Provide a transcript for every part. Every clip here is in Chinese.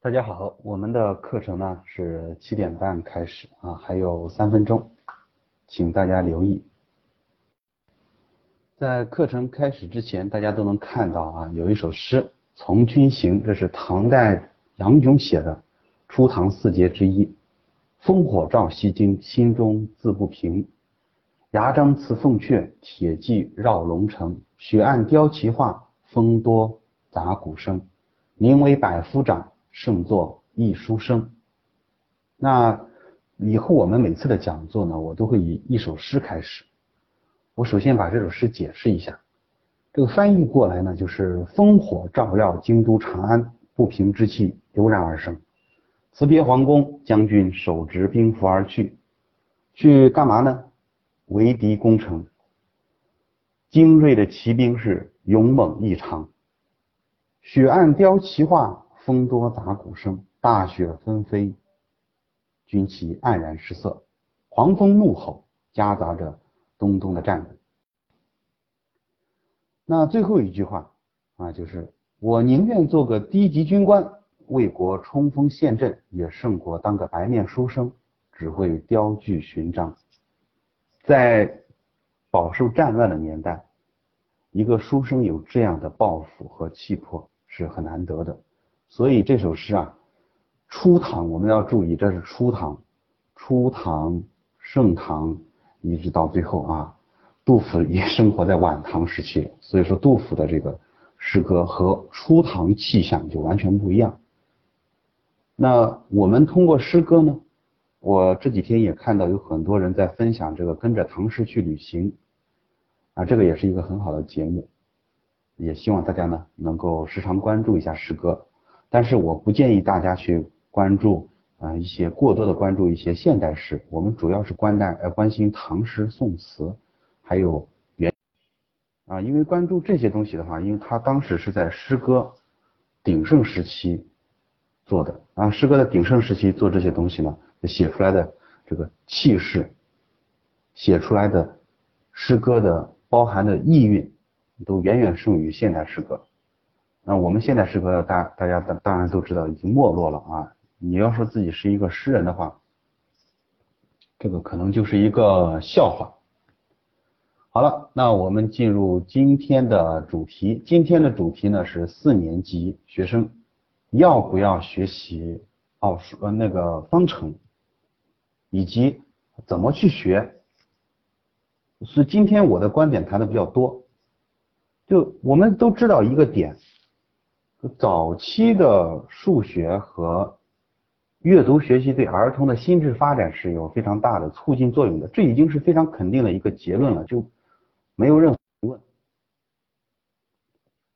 大家好，我们的课程呢是七点半开始啊，还有三分钟，请大家留意。在课程开始之前，大家都能看到啊，有一首诗《从军行》，这是唐代杨炯写的初唐四杰之一。烽火照西京，心中自不平。牙璋辞凤阙，铁骑绕龙城。雪暗雕旗画，风多杂鼓声。宁为百夫长，胜作一书生。那以后我们每次的讲座呢，我都会以一首诗开始。我首先把这首诗解释一下，这个翻译过来呢，就是烽火照耀京都长安，不平之气油然而生。辞别皇宫，将军手执兵符而去，去干嘛呢？围敌攻城。精锐的骑兵是勇猛异常。雪暗雕旗画，风多杂鼓声。大雪纷飞，军旗黯然失色，狂风怒吼，夹杂着。咚咚的战鼓。那最后一句话啊，就是我宁愿做个低级军官，为国冲锋陷阵，也胜过当个白面书生，只会雕具勋章。在饱受战乱的年代，一个书生有这样的抱负和气魄是很难得的。所以这首诗啊，初唐我们要注意，这是初唐，初唐盛唐。一直到最后啊，杜甫也生活在晚唐时期，所以说杜甫的这个诗歌和初唐气象就完全不一样。那我们通过诗歌呢，我这几天也看到有很多人在分享这个跟着唐诗去旅行，啊，这个也是一个很好的节目，也希望大家呢能够时常关注一下诗歌，但是我不建议大家去关注。啊，一些过多的关注一些现代诗，我们主要是关待呃关心唐诗宋词，还有元啊，因为关注这些东西的话，因为他当时是在诗歌鼎盛时期做的啊，诗歌的鼎盛时期做这些东西呢，写出来的这个气势，写出来的诗歌的包含的意蕴，都远远胜于现代诗歌。那我们现在诗歌大大家当当然都知道已经没落了啊。你要说自己是一个诗人的话，这个可能就是一个笑话。好了，那我们进入今天的主题。今天的主题呢是四年级学生要不要学习奥数呃那个方程，以及怎么去学。是今天我的观点谈的比较多。就我们都知道一个点，早期的数学和阅读学习对儿童的心智发展是有非常大的促进作用的，这已经是非常肯定的一个结论了，就没有任何疑问。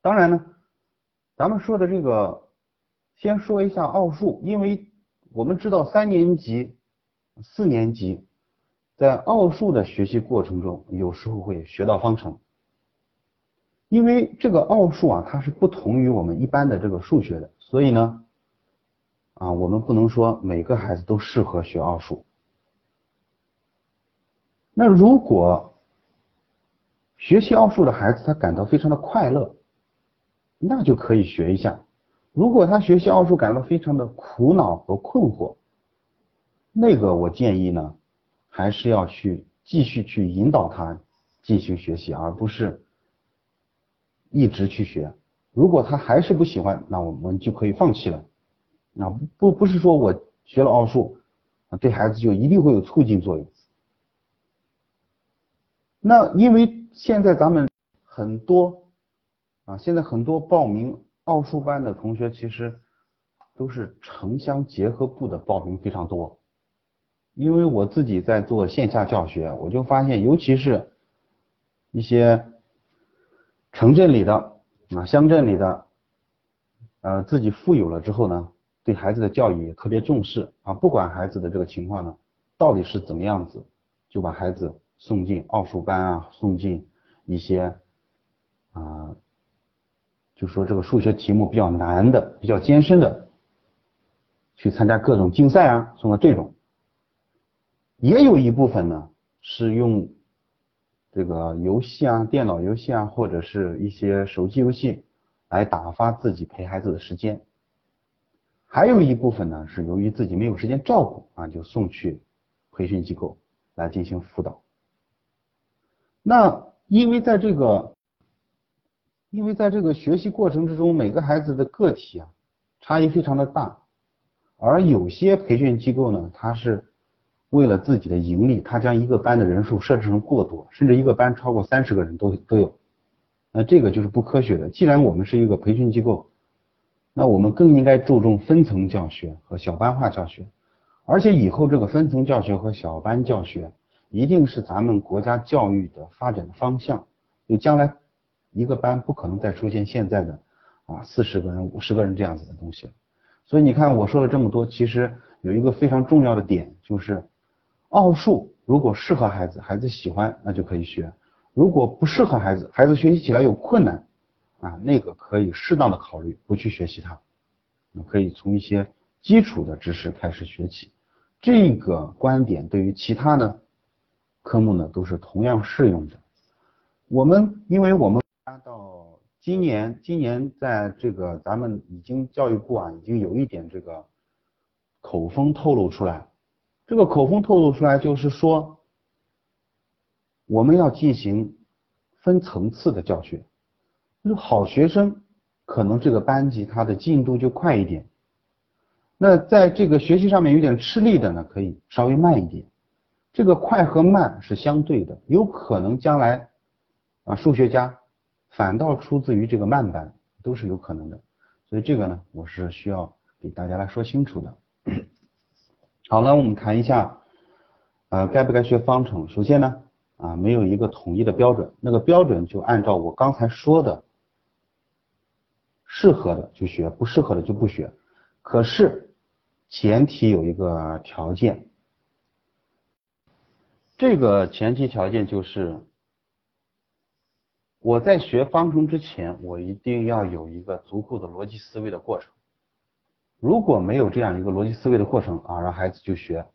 当然呢，咱们说的这个，先说一下奥数，因为我们知道三年级、四年级在奥数的学习过程中，有时候会学到方程，因为这个奥数啊，它是不同于我们一般的这个数学的，所以呢。啊，我们不能说每个孩子都适合学奥数。那如果学习奥数的孩子他感到非常的快乐，那就可以学一下。如果他学习奥数感到非常的苦恼和困惑，那个我建议呢，还是要去继续去引导他进行学习，而不是一直去学。如果他还是不喜欢，那我们就可以放弃了。啊，不不是说我学了奥数，对孩子就一定会有促进作用。那因为现在咱们很多啊，现在很多报名奥数班的同学，其实都是城乡结合部的报名非常多。因为我自己在做线下教学，我就发现，尤其是一些城镇里的啊、乡镇里的，呃，自己富有了之后呢。对孩子的教育也特别重视啊，不管孩子的这个情况呢，到底是怎么样子，就把孩子送进奥数班啊，送进一些啊，就说这个数学题目比较难的、比较艰深的，去参加各种竞赛啊，送到这种。也有一部分呢，是用这个游戏啊、电脑游戏啊，或者是一些手机游戏来打发自己陪孩子的时间。还有一部分呢是由于自己没有时间照顾啊，就送去培训机构来进行辅导。那因为在这个，因为在这个学习过程之中，每个孩子的个体啊差异非常的大，而有些培训机构呢，它是为了自己的盈利，他将一个班的人数设置成过多，甚至一个班超过三十个人都都有，那这个就是不科学的。既然我们是一个培训机构，那我们更应该注重分层教学和小班化教学，而且以后这个分层教学和小班教学。一定是咱们国家教育的发展的方向，就将来一个班不可能再出现现在的啊四十个人、五十个人这样子的东西。所以你看我说了这么多，其实有一个非常重要的点，就是奥数如果适合孩子，孩子喜欢，那就可以学；如果不适合孩子，孩子学习起来有困难啊，那个可以适当的考虑不去学习它，可以从一些基础的知识开始学起。这个观点对于其他的？科目呢都是同样适用的。我们因为我们到今年，今年在这个咱们已经教育部啊已经有一点这个口风透露出来，这个口风透露出来就是说，我们要进行分层次的教学，就是好学生可能这个班级他的进度就快一点，那在这个学习上面有点吃力的呢，可以稍微慢一点。这个快和慢是相对的，有可能将来啊数学家反倒出自于这个慢班，都是有可能的。所以这个呢，我是需要给大家来说清楚的。好了，我们谈一下，呃，该不该学方程？首先呢，啊，没有一个统一的标准，那个标准就按照我刚才说的，适合的就学，不适合的就不学。可是前提有一个条件。这个前提条件就是，我在学方程之前，我一定要有一个足够的逻辑思维的过程。如果没有这样一个逻辑思维的过程啊，让孩子去学，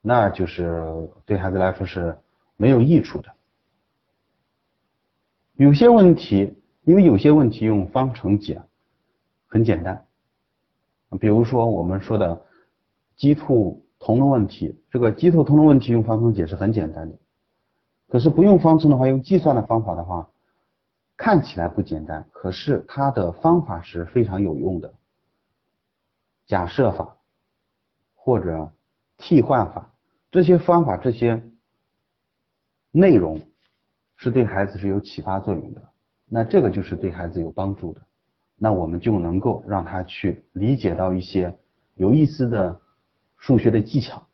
那就是对孩子来说是没有益处的。有些问题，因为有些问题用方程解很简单，比如说我们说的鸡兔。同的问题，这个鸡兔同的问题用方程解是很简单的，可是不用方程的话，用计算的方法的话，看起来不简单，可是它的方法是非常有用的。假设法或者替换法这些方法这些内容是对孩子是有启发作用的，那这个就是对孩子有帮助的，那我们就能够让他去理解到一些有意思的。数学的技巧。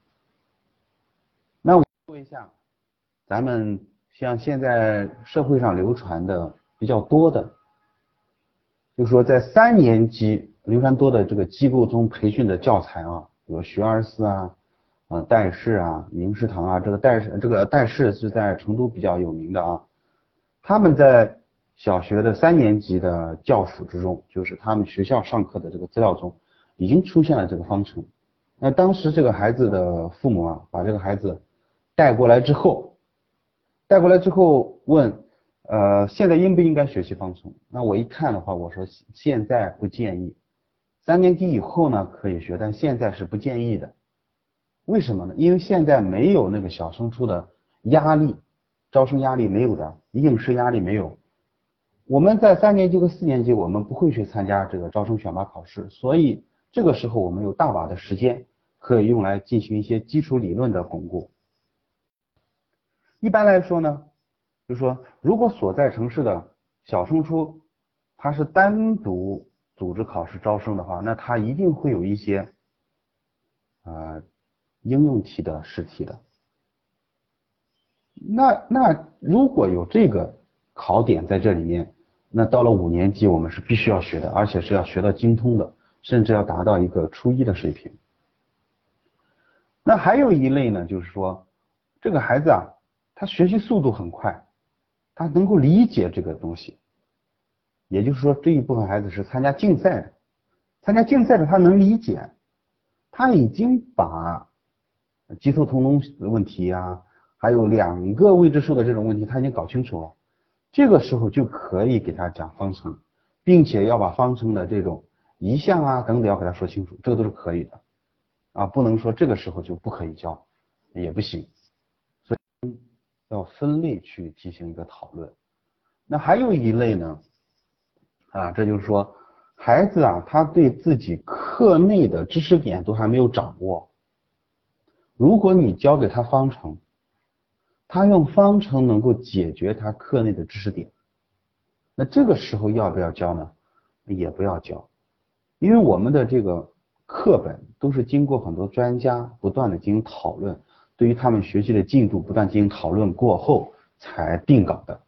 那我说一下，咱们像现在社会上流传的比较多的，就是说在三年级流传多的这个机构中培训的教材啊，比如学而思啊，啊戴氏啊，名师堂啊，这个戴氏这个戴氏是在成都比较有名的啊。他们在小学的三年级的教辅之中，就是他们学校上课的这个资料中，已经出现了这个方程。那当时这个孩子的父母啊，把这个孩子带过来之后，带过来之后问，呃，现在应不应该学习方程？那我一看的话，我说现在不建议，三年级以后呢可以学，但现在是不建议的。为什么呢？因为现在没有那个小升初的压力，招生压力没有的，应试压力没有。我们在三年级和四年级，我们不会去参加这个招生选拔考试，所以这个时候我们有大把的时间。可以用来进行一些基础理论的巩固。一般来说呢，就是说，如果所在城市的小升初它是单独组织考试招生的话，那它一定会有一些啊应用题的试题的。那那如果有这个考点在这里面，那到了五年级我们是必须要学的，而且是要学到精通的，甚至要达到一个初一的水平。那还有一类呢，就是说，这个孩子啊，他学习速度很快，他能够理解这个东西，也就是说这一部分孩子是参加竞赛的，参加竞赛的他能理解，他已经把基础通通的问题啊，还有两个未知数的这种问题他已经搞清楚了，这个时候就可以给他讲方程，并且要把方程的这种移项啊等等要给他说清楚，这个都是可以的。啊，不能说这个时候就不可以教，也不行，所以要分类去进行一个讨论。那还有一类呢，啊，这就是说孩子啊，他对自己课内的知识点都还没有掌握，如果你教给他方程，他用方程能够解决他课内的知识点，那这个时候要不要教呢？也不要教。因为我们的这个课本都是经过很多专家不断的进行讨论，对于他们学习的进度不断进行讨论过后才定稿的，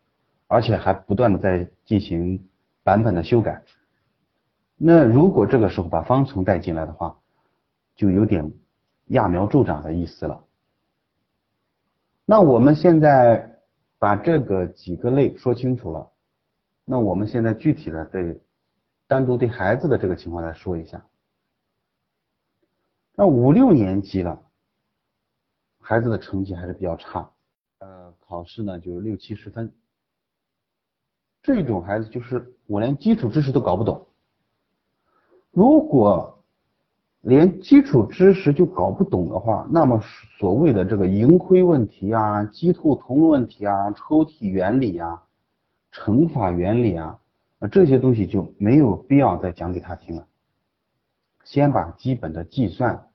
而且还不断的在进行版本的修改。那如果这个时候把方程带进来的话，就有点揠苗助长的意思了。那我们现在把这个几个类说清楚了，那我们现在具体的对。单独对孩子的这个情况来说一下，那五六年级了，孩子的成绩还是比较差，呃，考试呢就六七十分，这种孩子就是我连基础知识都搞不懂，如果连基础知识就搞不懂的话，那么所谓的这个盈亏问题啊、鸡兔同笼问题啊、抽屉原理啊、乘法原理啊。这些东西就没有必要再讲给他听了，先把基本的计算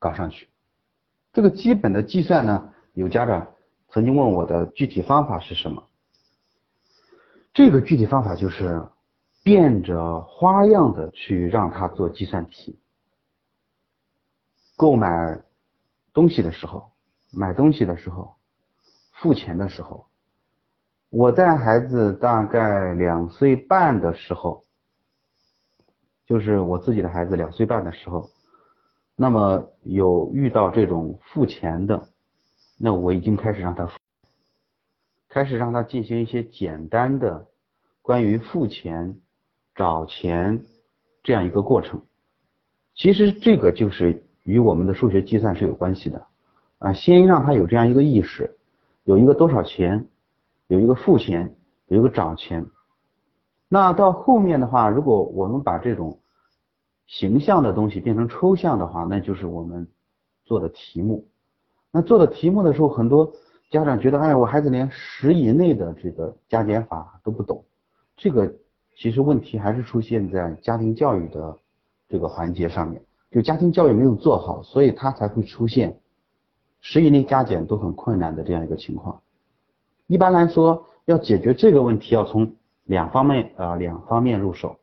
搞上去。这个基本的计算呢，有家长曾经问我的具体方法是什么？这个具体方法就是变着花样的去让他做计算题。购买东西的时候，买东西的时候，付钱的时候。我在孩子大概两岁半的时候，就是我自己的孩子两岁半的时候，那么有遇到这种付钱的，那我已经开始让他付，开始让他进行一些简单的关于付钱、找钱这样一个过程。其实这个就是与我们的数学计算是有关系的啊，先让他有这样一个意识，有一个多少钱。有一个付钱，有一个找钱。那到后面的话，如果我们把这种形象的东西变成抽象的话，那就是我们做的题目。那做的题目的时候，很多家长觉得，哎，我孩子连十以内的这个加减法都不懂。这个其实问题还是出现在家庭教育的这个环节上面，就家庭教育没有做好，所以他才会出现十以内加减都很困难的这样一个情况。一般来说，要解决这个问题，要从两方面啊两方面入手。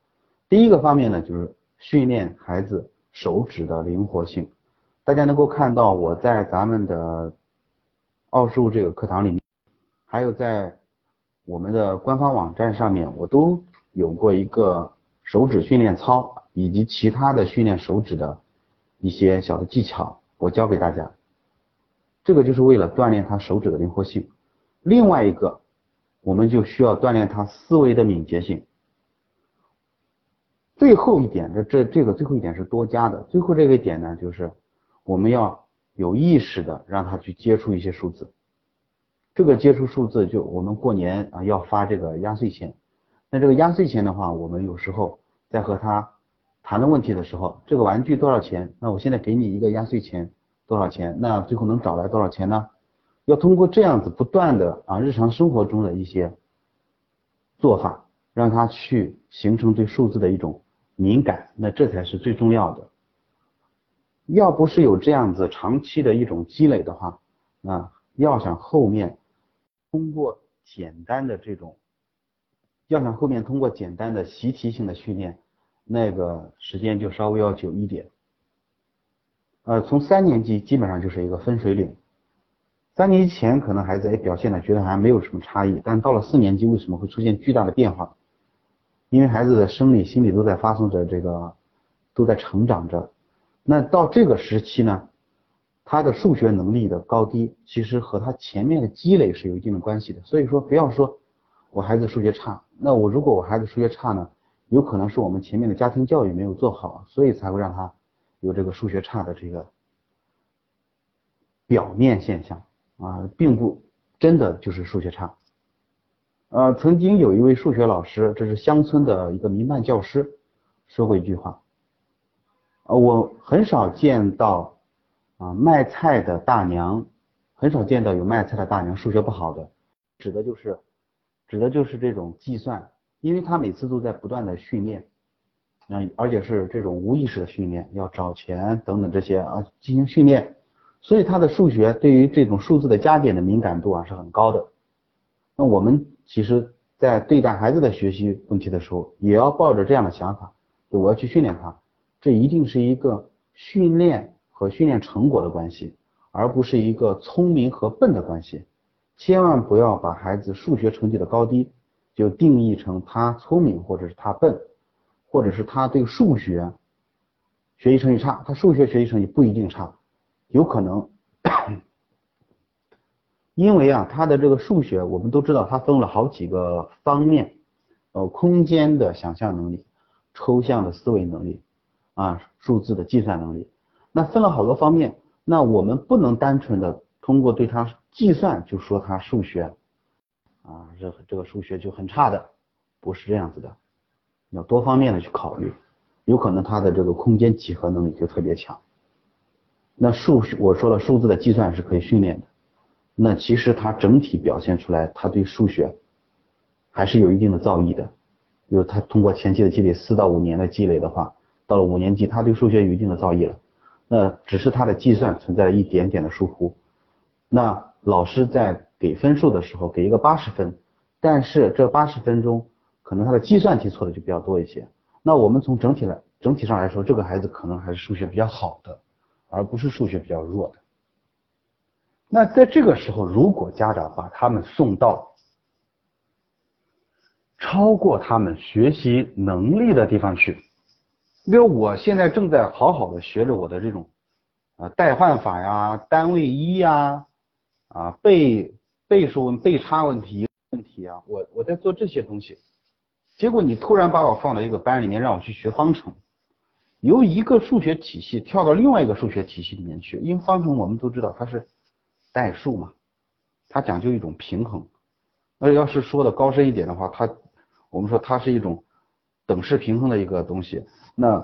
第一个方面呢，就是训练孩子手指的灵活性。大家能够看到，我在咱们的奥数这个课堂里面，还有在我们的官方网站上面，我都有过一个手指训练操，以及其他的训练手指的一些小的技巧，我教给大家。这个就是为了锻炼他手指的灵活性。另外一个，我们就需要锻炼他思维的敏捷性。最后一点，这这这个最后一点是多加的。最后这个点呢，就是我们要有意识的让他去接触一些数字。这个接触数字，就我们过年啊要发这个压岁钱。那这个压岁钱的话，我们有时候在和他谈论问题的时候，这个玩具多少钱？那我现在给你一个压岁钱多少钱？那最后能找来多少钱呢？要通过这样子不断的啊日常生活中的一些做法，让他去形成对数字的一种敏感，那这才是最重要的。要不是有这样子长期的一种积累的话，啊，要想后面通过简单的这种，要想后面通过简单的习题性的训练，那个时间就稍微要久一点。呃，从三年级基本上就是一个分水岭。三年级前可能孩子哎表现的觉得还没有什么差异，但到了四年级为什么会出现巨大的变化？因为孩子的生理、心理都在发生着这个，都在成长着。那到这个时期呢，他的数学能力的高低，其实和他前面的积累是有一定的关系的。所以说，不要说我孩子数学差，那我如果我孩子数学差呢，有可能是我们前面的家庭教育没有做好，所以才会让他有这个数学差的这个表面现象。啊，并不真的就是数学差。呃，曾经有一位数学老师，这是乡村的一个民办教师，说过一句话，呃，我很少见到啊卖菜的大娘，很少见到有卖菜的大娘数学不好的，指的就是指的就是这种计算，因为她每次都在不断的训练，嗯，而且是这种无意识的训练，要找钱等等这些啊进行训练，所以她的数学对于这种数字的加减的敏感度啊是很高的。那我们其实。在对待孩子的学习问题的时候，也要抱着这样的想法，就我要去训练他，这一定是一个训练和训练成果的关系，而不是一个聪明和笨的关系。千万不要把孩子数学成绩的高低就定义成他聪明或者是他笨，或者是他对数学学习成绩差，他数学学习成绩不一定差，有可能。因为啊，他的这个数学，我们都知道，它分了好几个方面，呃，空间的想象能力、抽象的思维能力，啊，数字的计算能力，那分了好多方面，那我们不能单纯的通过对他计算就说他数学，啊，这这个数学就很差的，不是这样子的，要多方面的去考虑，有可能他的这个空间几何能力就特别强，那数我说了，数字的计算是可以训练的。那其实他整体表现出来，他对数学还是有一定的造诣的。比如他通过前期的积累，四到五年的积累的话，到了五年级，他对数学有一定的造诣了。那只是他的计算存在了一点点的疏忽。那老师在给分数的时候给一个八十分，但是这八十分钟可能他的计算题错的就比较多一些。那我们从整体来整体上来说，这个孩子可能还是数学比较好的，而不是数学比较弱的。那在这个时候，如果家长把他们送到超过他们学习能力的地方去，比如我现在正在好好的学着我的这种呃代换法呀、单位一呀、啊倍倍数问倍差问题问题啊，我我在做这些东西，结果你突然把我放到一个班里面，让我去学方程，由一个数学体系跳到另外一个数学体系里面去，因为方程我们都知道它是。代数嘛，它讲究一种平衡。那要是说的高深一点的话，它我们说它是一种等式平衡的一个东西。那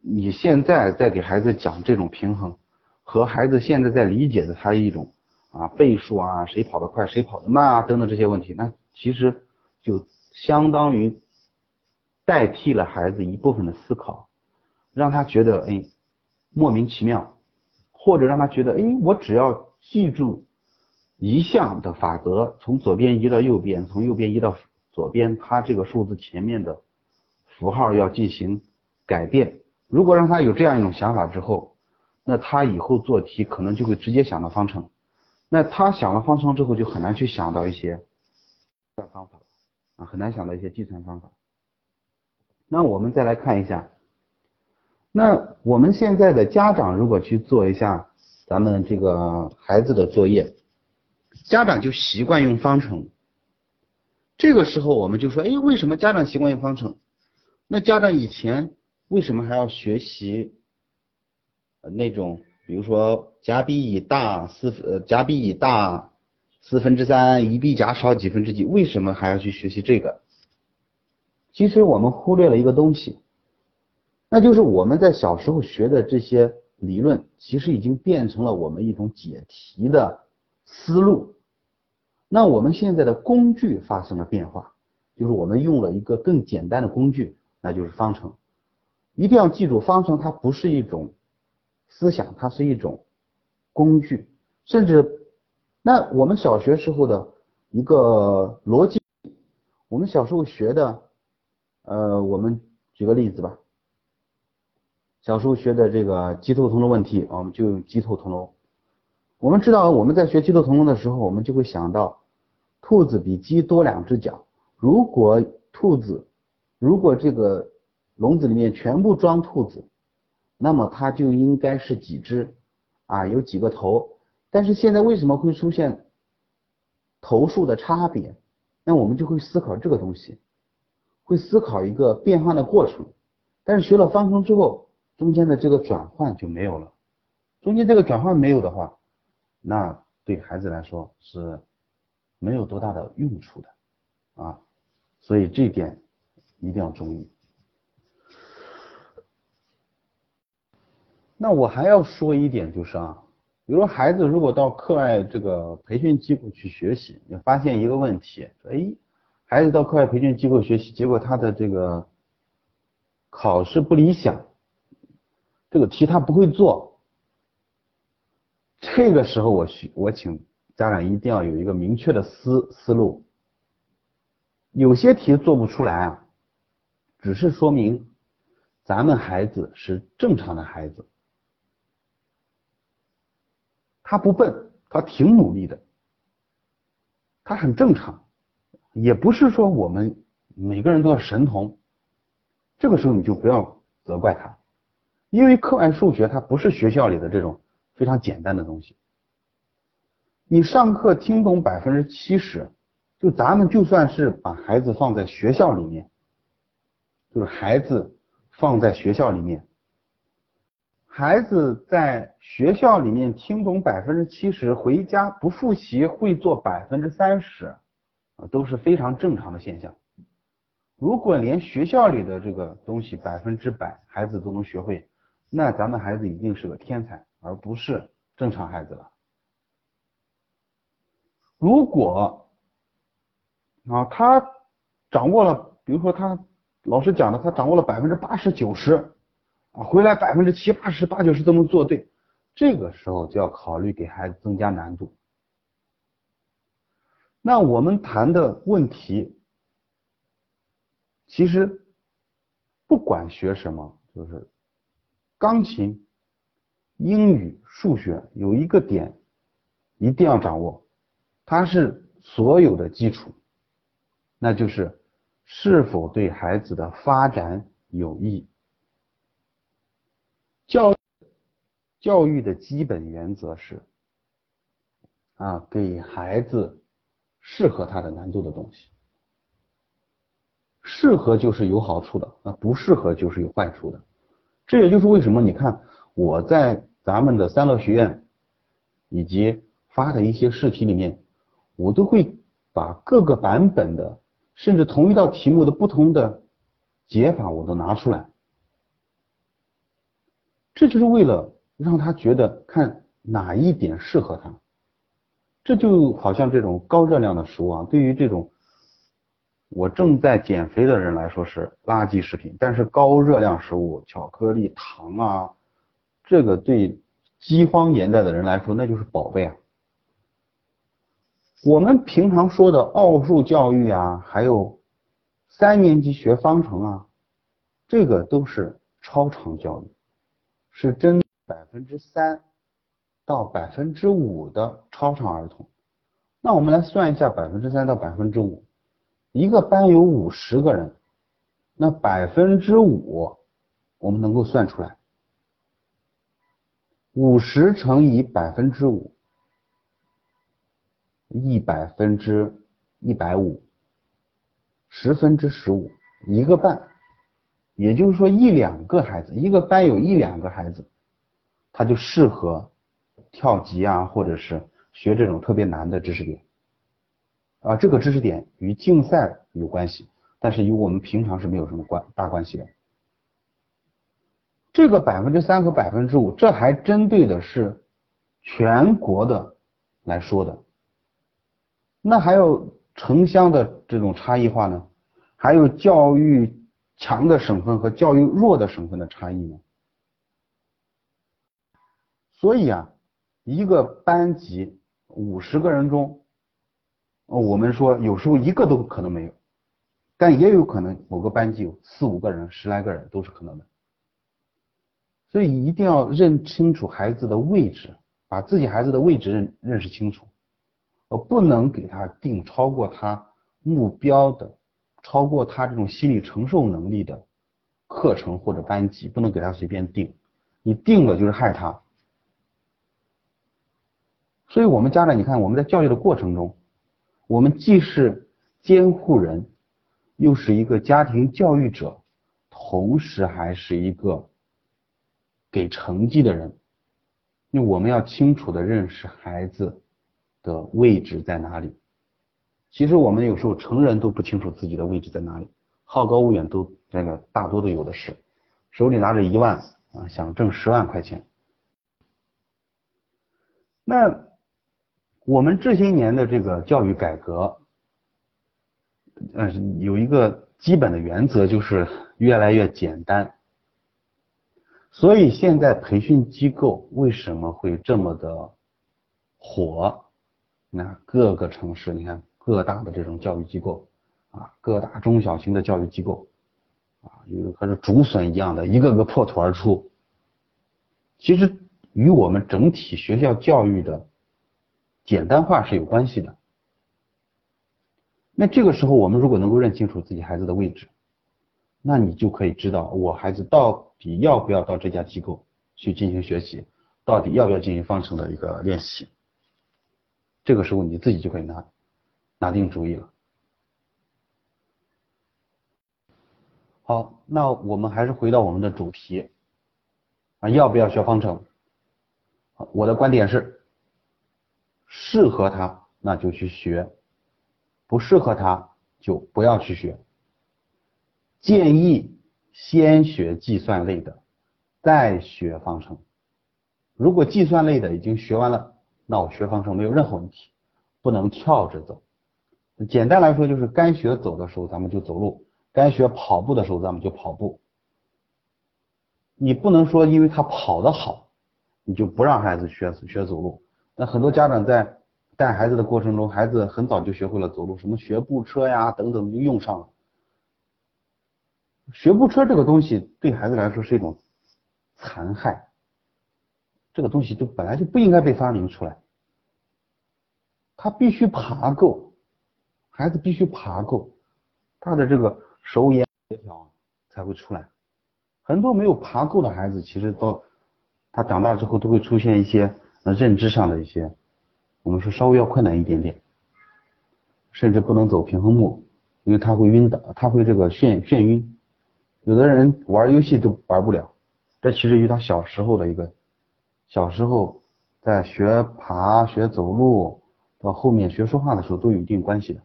你现在在给孩子讲这种平衡，和孩子现在在理解的他一种啊倍数啊，谁跑得快，谁跑得慢啊等等这些问题，那其实就相当于代替了孩子一部分的思考，让他觉得哎莫名其妙，或者让他觉得哎我只要。记住一项的法则，从左边移到右边，从右边移到左边，它这个数字前面的符号要进行改变。如果让他有这样一种想法之后，那他以后做题可能就会直接想到方程。那他想了方程之后，就很难去想到一些方法啊，很难想到一些计算方法。那我们再来看一下，那我们现在的家长如果去做一下。咱们这个孩子的作业，家长就习惯用方程。这个时候我们就说，哎，为什么家长习惯用方程？那家长以前为什么还要学习那种，比如说甲比乙大四呃甲比乙大四分之三，乙比甲少几分之几？为什么还要去学习这个？其实我们忽略了一个东西，那就是我们在小时候学的这些。理论其实已经变成了我们一种解题的思路。那我们现在的工具发生了变化，就是我们用了一个更简单的工具，那就是方程。一定要记住，方程它不是一种思想，它是一种工具。甚至，那我们小学时候的一个逻辑，我们小时候学的，呃，我们举个例子吧。小时候学的这个鸡头同笼问题，我们就用鸡头同笼。我们知道我们在学鸡头同笼的时候，我们就会想到，兔子比鸡多两只脚。如果兔子，如果这个笼子里面全部装兔子，那么它就应该是几只啊？有几个头？但是现在为什么会出现头数的差别？那我们就会思考这个东西，会思考一个变换的过程。但是学了方程之后，中间的这个转换就没有了，中间这个转换没有的话，那对孩子来说是没有多大的用处的啊，所以这点一定要注意。那我还要说一点就是啊，比如说孩子如果到课外这个培训机构去学习，你发现一个问题，哎，孩子到课外培训机构学习，结果他的这个考试不理想，这个题他不会做，这个时候我需我请家长一定要有一个明确的思思路，有些题做不出来啊，只是说明咱们孩子是正常的孩子。他不笨，他挺努力的，他很正常，也不是说我们每个人都要神童，这个时候你就不要责怪他，因为课外数学它不是学校里的这种非常简单的东西，你上课听懂百分之七十，就咱们就算是把孩子放在学校里面，就是孩子放在学校里面。孩子在学校里面听懂百分之七十，回家不复习会做百分之三十，啊，都是非常正常的现象。如果连学校里的这个东西百分之百孩子都能学会，那咱们孩子一定是个天才，而不是正常孩子了。如果啊，他掌握了，比如说他老师讲的，他掌握了百分之八十九十。啊回来百分之七八十八九十都能做对，这个时候就要考虑给孩子增加难度。那我们谈的问题，其实不管学什么，就是钢琴、英语、数学，有一个点一定要掌握，它是所有的基础，那就是是否对孩子的发展有益。教教育的基本原则是啊，给孩子适合他的难度的东西，适合就是有好处的，啊不适合就是有坏处的。这也就是为什么你看我在咱们的三乐学院以及发的一些试题里面，我都会把各个版本的，甚至同一道题目的不同的解法我都拿出来。这就是为了让他觉得看哪一点适合他，这就好像这种高热量的食物啊，对于这种我正在减肥的人来说是垃圾食品，但是高热量食物，巧克力、糖啊，这个对饥荒年代的人来说那就是宝贝啊。我们平常说的奥数教育啊，还有三年级学方程啊，这个都是超常教育。是针百分之三到百分之五的超常儿童。那我们来算一下百分之三到百分之五，一个班有五十个人，那百分之五我们能够算出来，五十乘以百分之五，一百分之一百五，十分之十五，一个半。也就是说，一两个孩子，一个班有一两个孩子，他就适合跳级啊，或者是学这种特别难的知识点啊。这个知识点与竞赛有关系，但是与我们平常是没有什么关大关系的。这个百分之三和百分之五，这还针对的是全国的来说的。那还有城乡的这种差异化呢？还有教育。强的省份和教育弱的省份的差异呢？所以啊，一个班级五十个人中，我们说有时候一个都可能没有，但也有可能某个班级有四五个人、十来个人都是可能的。所以一定要认清楚孩子的位置，把自己孩子的位置认认识清楚，呃，不能给他定超过他目标的。超过他这种心理承受能力的课程或者班级，不能给他随便定，你定了就是害他。所以，我们家长，你看我们在教育的过程中，我们既是监护人，又是一个家庭教育者，同时还是一个给成绩的人。因为我们要清楚的认识孩子的位置在哪里。其实我们有时候成人都不清楚自己的位置在哪里，好高骛远都那个大多都有的是，手里拿着一万啊，想挣十万块钱。那我们这些年的这个教育改革，呃，有一个基本的原则就是越来越简单。所以现在培训机构为什么会这么的火？那各个城市，你看各大的这种教育机构啊，各大中小型的教育机构啊，有和这竹笋一样的，一个个破土而出。其实与我们整体学校教育的简单化是有关系的。那这个时候，我们如果能够认清楚自己孩子的位置，那你就可以知道我孩子到底要不要到这家机构去进行学习，到底要不要进行方程的一个练习。这个时候你自己就可以拿拿定主意了。好，那我们还是回到我们的主题啊，要不要学方程？我的观点是，适合他那就去学，不适合他就不要去学。建议先学计算类的，再学方程。如果计算类的已经学完了。那我学方程没有任何问题，不能跳着走。简单来说就是该学走的时候咱们就走路，该学跑步的时候咱们就跑步。你不能说因为他跑得好，你就不让孩子学学走路。那很多家长在带孩子的过程中，孩子很早就学会了走路，什么学步车呀等等就用上了。学步车这个东西对孩子来说是一种残害。这个东西就本来就不应该被发明出来，他必须爬够，孩子必须爬够，他的这个手眼协调才会出来。很多没有爬够的孩子，其实到他长大之后都会出现一些认知上的一些，我们说稍微要困难一点点，甚至不能走平衡木，因为他会晕的，他会这个眩眩晕。有的人玩游戏都玩不了，这其实与他小时候的一个。小时候在学爬、学走路，到后面学说话的时候都有一定关系的。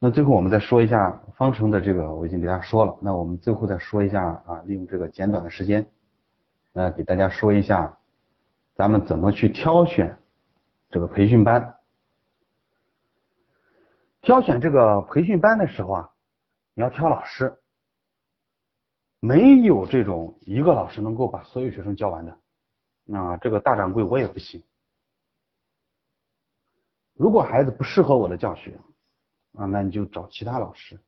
那最后我们再说一下方程的这个，我已经给大家说了。那我们最后再说一下啊，利用这个简短的时间，呃，给大家说一下咱们怎么去挑选这个培训班。挑选这个培训班的时候啊，你要挑老师。没有这种一个老师能够把所有学生教完的，那这个大掌柜我也不行。如果孩子不适合我的教学，啊，那你就找其他老师。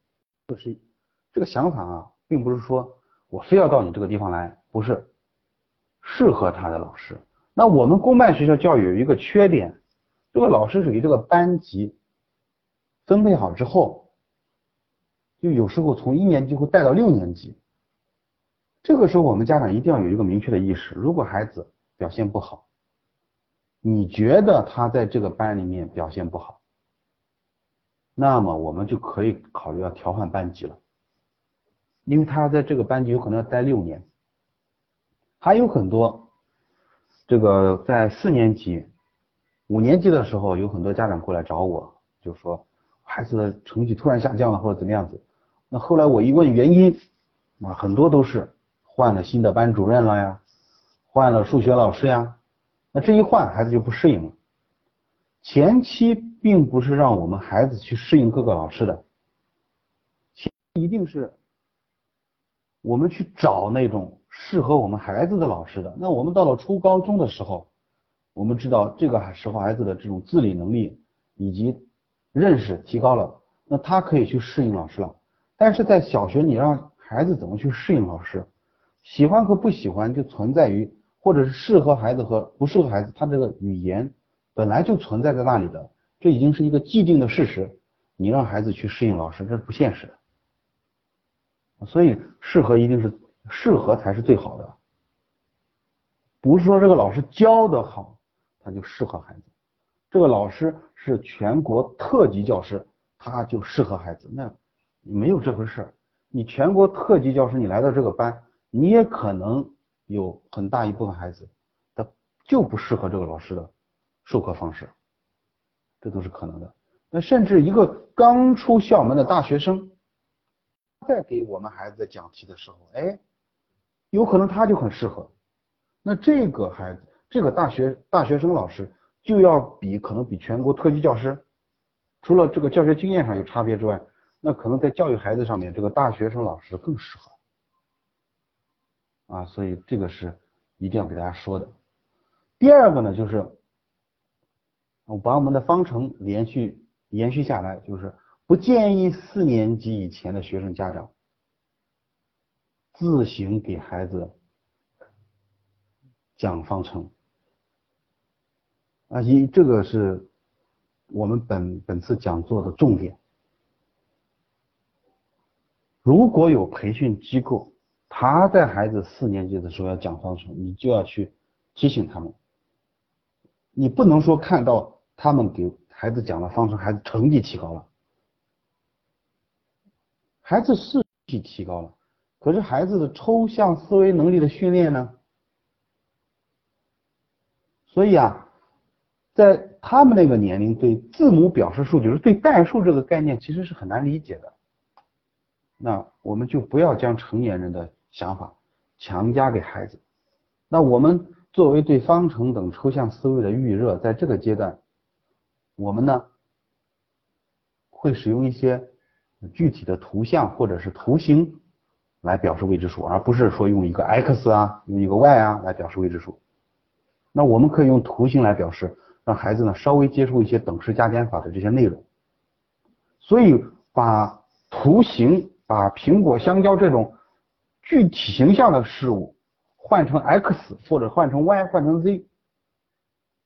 就是这个想法啊，并不是说我非要到你这个地方来，不是适合他的老师。那我们公办学校教育有一个缺点，这个老师属于这个班级分配好之后，就有时候从一年级会带到六年级。这个时候，我们家长一定要有一个明确的意识：如果孩子表现不好，你觉得他在这个班里面表现不好，那么我们就可以考虑要调换班级了，因为他在这个班级有可能要待六年。还有很多这个在四年级、五年级的时候，有很多家长过来找我，就说孩子的成绩突然下降了或者怎么样子。那后来我一问原因，啊，很多都是。换了新的班主任了呀，换了数学老师呀，那这一换孩子就不适应了。前期并不是让我们孩子去适应各个老师的，一定是我们去找那种适合我们孩子的老师的。那我们到了初高中的时候，我们知道这个时候孩子的这种自理能力以及认识提高了，那他可以去适应老师了。但是在小学，你让孩子怎么去适应老师？喜欢和不喜欢就存在于，或者是适合孩子和不适合孩子，他这个语言本来就存在在那里的，这已经是一个既定的事实。你让孩子去适应老师，这是不现实的。所以适合一定是适合才是最好的，不是说这个老师教的好他就适合孩子，这个老师是全国特级教师他就适合孩子，那没有这回事你全国特级教师你来到这个班。你也可能有很大一部分孩子，他就不适合这个老师的授课方式，这都是可能的。那甚至一个刚出校门的大学生，在给我们孩子讲题的时候，哎，有可能他就很适合。那这个孩子，这个大学大学生老师就要比可能比全国特级教师，除了这个教学经验上有差别之外，那可能在教育孩子上面，这个大学生老师更适合。啊，所以这个是一定要给大家说的。第二个呢，就是我把我们的方程连续延续下来，就是不建议四年级以前的学生家长自行给孩子讲方程。啊，一这个是我们本本次讲座的重点。如果有培训机构。他在孩子四年级的时候要讲方程，你就要去提醒他们。你不能说看到他们给孩子讲了方程，孩子成绩提高了，孩子是提提高了，可是孩子的抽象思维能力的训练呢？所以啊，在他们那个年龄，对字母表示数，就是对代数这个概念，其实是很难理解的。那我们就不要将成年人的。想法强加给孩子，那我们作为对方程等抽象思维的预热，在这个阶段，我们呢会使用一些具体的图像或者是图形来表示未知数，而不是说用一个 x 啊，用一个 y 啊来表示未知数。那我们可以用图形来表示，让孩子呢稍微接受一些等式加减法的这些内容。所以把图形，把苹果、香蕉这种。具体形象的事物换成 x 或者换成 y 换成 z，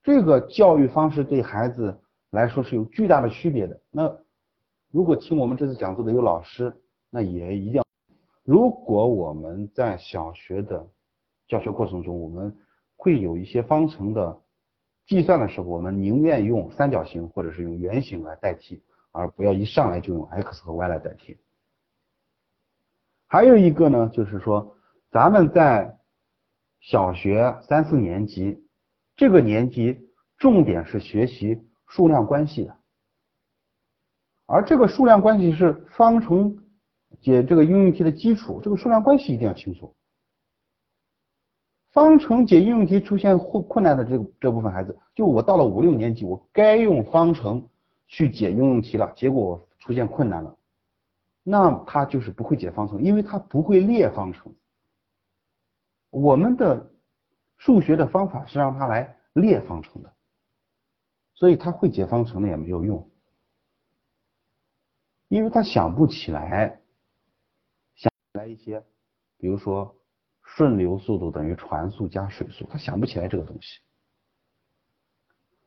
这个教育方式对孩子来说是有巨大的区别的。那如果听我们这次讲座的有老师，那也一定要。如果我们在小学的教学过程中，我们会有一些方程的计算的时候，我们宁愿用三角形或者是用圆形来代替，而不要一上来就用 x 和 y 来代替。还有一个呢，就是说，咱们在小学三四年级这个年级，重点是学习数量关系的，而这个数量关系是方程解这个应用题的基础，这个数量关系一定要清楚。方程解应用题出现困困难的这这部分孩子，就我到了五六年级，我该用方程去解应用题了，结果出现困难了。那他就是不会解方程，因为他不会列方程。我们的数学的方法是让他来列方程的，所以他会解方程的也没有用，因为他想不起来，想来一些，比如说顺流速度等于船速加水速，他想不起来这个东西。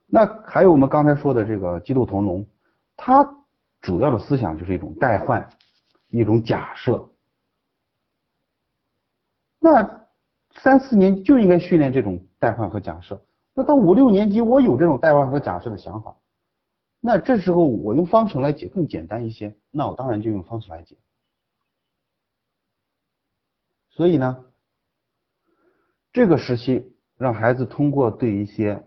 那还有我们刚才说的这个鸡兔同笼，它主要的思想就是一种代换。一种假设，那三四年就应该训练这种代换和假设。那到五六年级，我有这种代换和假设的想法，那这时候我用方程来解更简单一些，那我当然就用方程来解。所以呢，这个时期让孩子通过对一些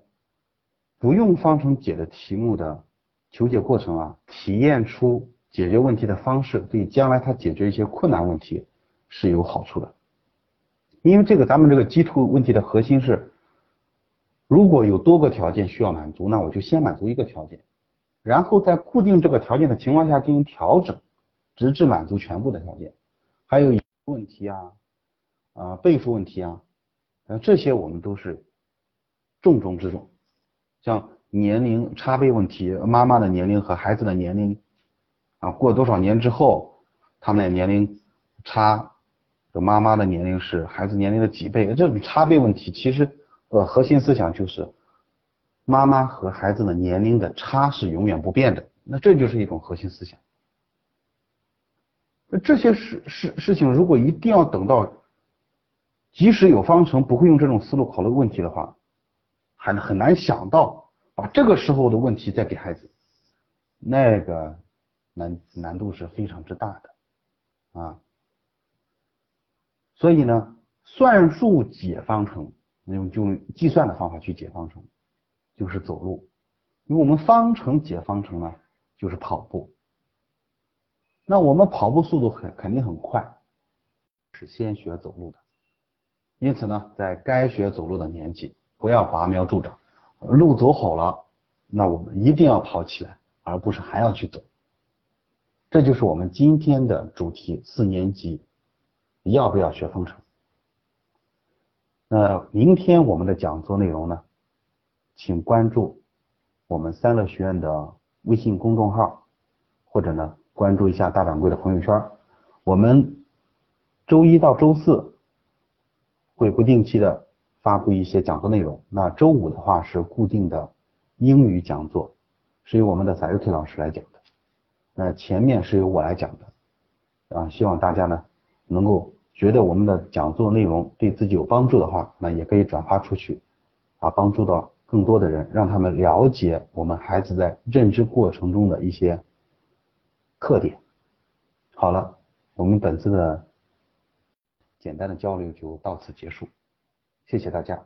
不用方程解的题目的求解过程啊，体验出。解决问题的方式对将来他解决一些困难问题是有好处的，因为这个咱们这个基础问题的核心是，如果有多个条件需要满足，那我就先满足一个条件，然后在固定这个条件的情况下进行调整，直至满足全部的条件。还有问题啊，啊倍数问题啊，这些我们都是重中之重。像年龄差倍问题，妈妈的年龄和孩子的年龄。啊，过多少年之后，他们的年龄差，妈妈的年龄是孩子年龄的几倍？这种差倍问题，其实呃核心思想就是妈妈和孩子的年龄的差是永远不变的。那这就是一种核心思想。那这些事事事情，如果一定要等到即使有方程不会用这种思路考虑问题的话，还很难想到把这个时候的问题再给孩子，那个。难难度是非常之大的啊，所以呢，算术解方程，用就用计算的方法去解方程，就是走路；因为我们方程解方程呢，就是跑步。那我们跑步速度很肯定很快，是先学走路的。因此呢，在该学走路的年纪，不要拔苗助长，路走好了，那我们一定要跑起来，而不是还要去走。这就是我们今天的主题：四年级要不要学方程？那明天我们的讲座内容呢？请关注我们三乐学院的微信公众号，或者呢关注一下大掌柜的朋友圈。我们周一到周四会不定期的发布一些讲座内容。那周五的话是固定的英语讲座，是由我们的载瑞 K 老师来讲的。那前面是由我来讲的，啊，希望大家呢能够觉得我们的讲座内容对自己有帮助的话，那也可以转发出去，啊，帮助到更多的人，让他们了解我们孩子在认知过程中的一些特点。好了，我们本次的简单的交流就到此结束，谢谢大家。